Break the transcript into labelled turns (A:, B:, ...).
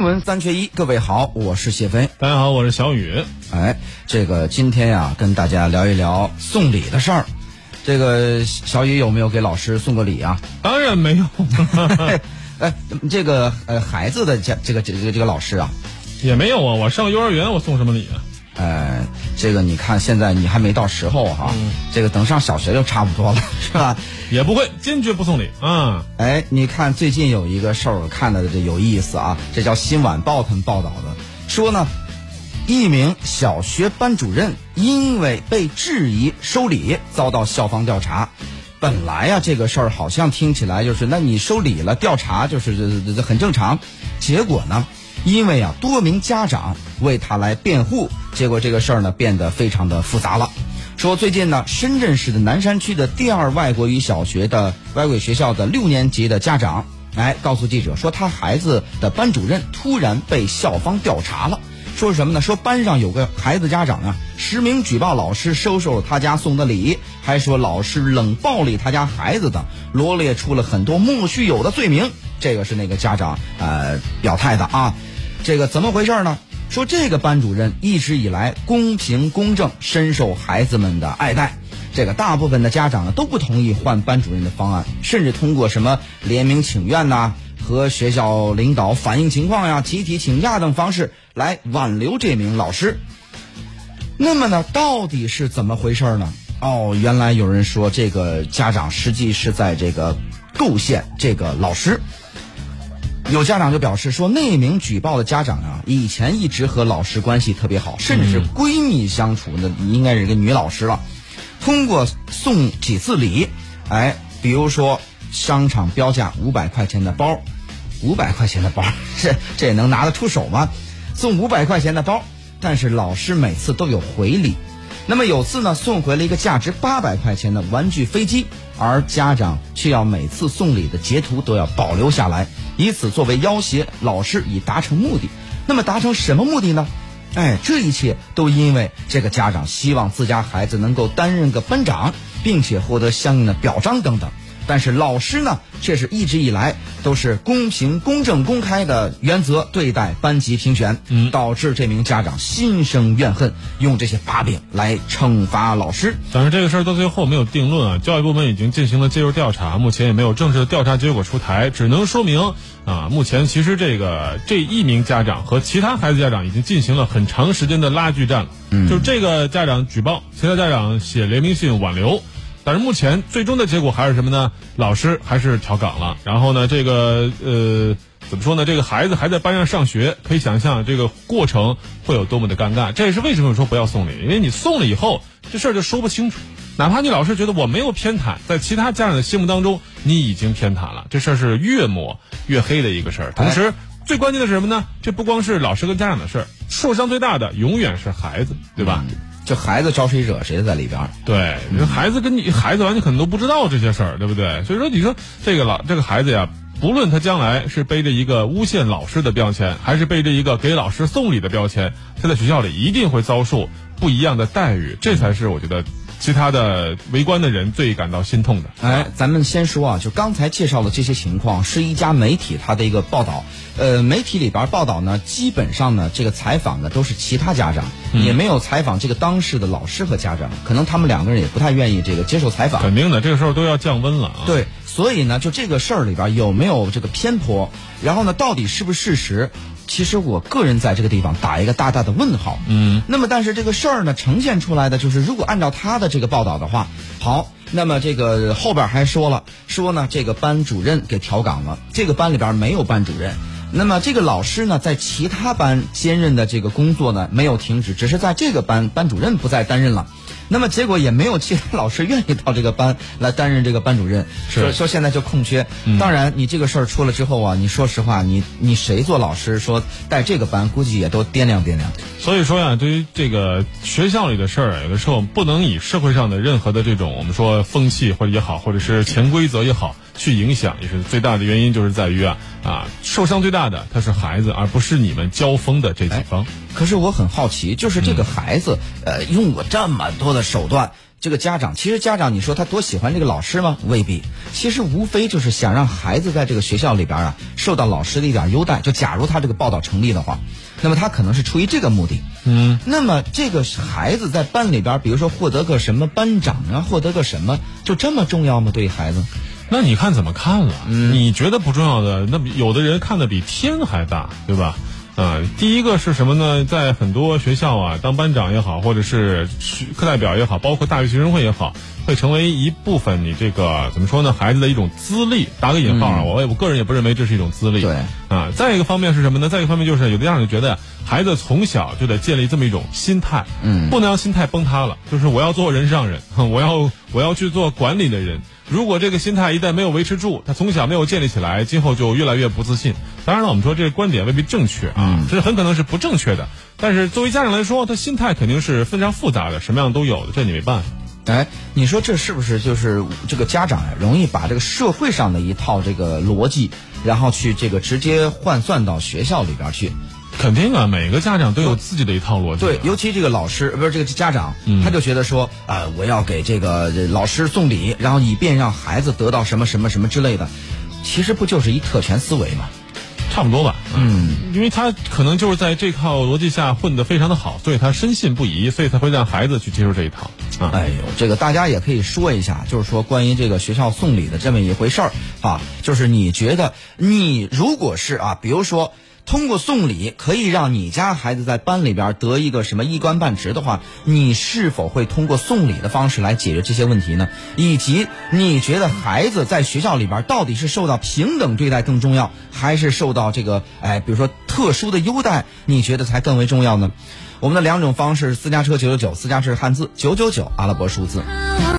A: 新闻三缺一，各位好，我是谢飞。
B: 大家好，我是小雨。
A: 哎，这个今天呀，跟大家聊一聊送礼的事儿。这个小雨有没有给老师送过礼啊？
B: 当然没有。
A: 哎，这个呃，孩子的家这个这个这个老师啊，
B: 也没有啊。我上幼儿园，我送什么礼啊？
A: 呃，这个你看，现在你还没到时候哈，这个等上小学就差不多了，是吧？
B: 也不会，坚决不送礼嗯！
A: 哎，你看最近有一个事儿，我看的这有意思啊，这叫《新晚报》他们报道的，说呢，一名小学班主任因为被质疑收礼，遭到校方调查。本来呀，这个事儿好像听起来就是，那你收礼了，调查就是这这这很正常。结果呢？因为啊，多名家长为他来辩护，结果这个事儿呢变得非常的复杂了。说最近呢，深圳市的南山区的第二外国语小学的外国语学校的六年级的家长，哎，告诉记者说，他孩子的班主任突然被校方调查了，说什么呢？说班上有个孩子家长啊，实名举报老师收受了他家送的礼，还说老师冷暴力他家孩子等，罗列出了很多莫须有的罪名。这个是那个家长呃表态的啊。这个怎么回事呢？说这个班主任一直以来公平公正，深受孩子们的爱戴。这个大部分的家长呢都不同意换班主任的方案，甚至通过什么联名请愿呐，和学校领导反映情况呀，集体请假等方式来挽留这名老师。那么呢，到底是怎么回事呢？哦，原来有人说这个家长实际是在这个构陷这个老师。有家长就表示说，那名举报的家长啊，以前一直和老师关系特别好，甚至是闺蜜相处的，应该是一个女老师了。通过送几次礼，哎，比如说商场标价五百块钱的包，五百块钱的包，这这也能拿得出手吗？送五百块钱的包，但是老师每次都有回礼。那么有次呢，送回了一个价值八百块钱的玩具飞机，而家长却要每次送礼的截图都要保留下来，以此作为要挟老师以达成目的。那么达成什么目的呢？哎，这一切都因为这个家长希望自家孩子能够担任个班长，并且获得相应的表彰等等。但是老师呢，却是一直以来都是公平、公正、公开的原则对待班级评选，
B: 嗯，
A: 导致这名家长心生怨恨，用这些把柄来惩罚老师。
B: 但是这个事儿到最后没有定论啊，教育部门已经进行了介入调查，目前也没有正式的调查结果出台，只能说明啊，目前其实这个这一名家长和其他孩子家长已经进行了很长时间的拉锯战了，
A: 嗯，
B: 就是这个家长举报，其他家长写联名信挽留。但是目前最终的结果还是什么呢？老师还是调岗了。然后呢，这个呃，怎么说呢？这个孩子还在班上上学，可以想象这个过程会有多么的尴尬。这也是为什么说不要送礼，因为你送了以后，这事儿就说不清楚。哪怕你老师觉得我没有偏袒，在其他家长的心目当中，你已经偏袒了。这事儿是越抹越黑的一个事儿。同时，最关键的是什么呢？这不光是老师跟家长的事儿，受伤最大的永远是孩子，对吧？
A: 这孩子招谁惹谁在里边？
B: 对，你说孩子跟你孩子完全可能都不知道这些事儿，对不对？所以说，你说这个老这个孩子呀，不论他将来是背着一个诬陷老师的标签，还是背着一个给老师送礼的标签，他在学校里一定会遭受不一样的待遇，这才是我觉得。其他的围观的人最感到心痛的。
A: 哎，咱们先说啊，就刚才介绍的这些情况，是一家媒体它的一个报道。呃，媒体里边报道呢，基本上呢，这个采访的都是其他家长，也没有采访这个当事的老师和家长。可能他们两个人也不太愿意这个接受采访。
B: 肯定的，这个时候都要降温了啊。
A: 对，所以呢，就这个事儿里边有没有这个偏颇？然后呢，到底是不是事实？其实我个人在这个地方打一个大大的问号。
B: 嗯，
A: 那么但是这个事儿呢，呈现出来的就是，如果按照他的这个报道的话，好，那么这个后边还说了，说呢这个班主任给调岗了，这个班里边没有班主任，那么这个老师呢在其他班兼任的这个工作呢没有停止，只是在这个班班主任不再担任了。那么结果也没有其他老师愿意到这个班来担任这个班主任，说说现在就空缺。当然，你这个事儿出了之后啊，你说实话，你你谁做老师说带这个班，估计也都掂量掂量。
B: 所以说呀，对于这个学校里的事儿，有的时候不能以社会上的任何的这种我们说风气或者也好，或者是潜规则也好去影响，也是最大的原因，就是在于啊啊受伤最大的他是孩子，而不是你们交锋的这几方。
A: 可是我很好奇，就是这个孩子，呃，用过这么多的手段，这个家长，其实家长你说他多喜欢这个老师吗？未必，其实无非就是想让孩子在这个学校里边啊受到老师的一点优待。就假如他这个报道成立的话，那么他可能是出于这个目的。
B: 嗯，
A: 那么这个孩子在班里边，比如说获得个什么班长啊，获得个什么，就这么重要吗？对于孩子？
B: 那你看怎么看了？你觉得不重要的，那有的人看的比天还大，对吧？啊，第一个是什么呢？在很多学校啊，当班长也好，或者是课代表也好，包括大学学生会也好，会成为一部分你这个怎么说呢？孩子的一种资历，打个引号啊，我也我个人也不认为这是一种资历。
A: 对
B: 啊，再一个方面是什么呢？再一个方面就是有的家长就觉得孩子从小就得建立这么一种心态，
A: 嗯，
B: 不能让心态崩塌了。就是我要做人上人，我要我要去做管理的人。如果这个心态一旦没有维持住，他从小没有建立起来，今后就越来越不自信。当然了，我们说这个观点未必正确啊，这很可能是不正确的。但是作为家长来说，他心态肯定是非常复杂的，什么样都有的，这你没办法。
A: 哎，你说这是不是就是这个家长呀，容易把这个社会上的一套这个逻辑，然后去这个直接换算到学校里边去？
B: 肯定啊，每个家长都有自己的一套逻辑。
A: 对，尤其这个老师不是这个家长，他就觉得说啊，我要给这个老师送礼，然后以便让孩子得到什么什么什么之类的。其实不就是一特权思维吗？
B: 差不多吧。嗯，因为他可能就是在这套逻辑下混得非常的好，所以他深信不疑，所以才会让孩子去接受这一套。啊，
A: 哎呦，这个大家也可以说一下，就是说关于这个学校送礼的这么一回事儿啊，就是你觉得你如果是啊，比如说。通过送礼可以让你家孩子在班里边得一个什么一官半职的话，你是否会通过送礼的方式来解决这些问题呢？以及你觉得孩子在学校里边到底是受到平等对待更重要，还是受到这个哎，比如说特殊的优待，你觉得才更为重要呢？我们的两种方式：私家车九九九，私家车汉字九九九，阿拉伯数字。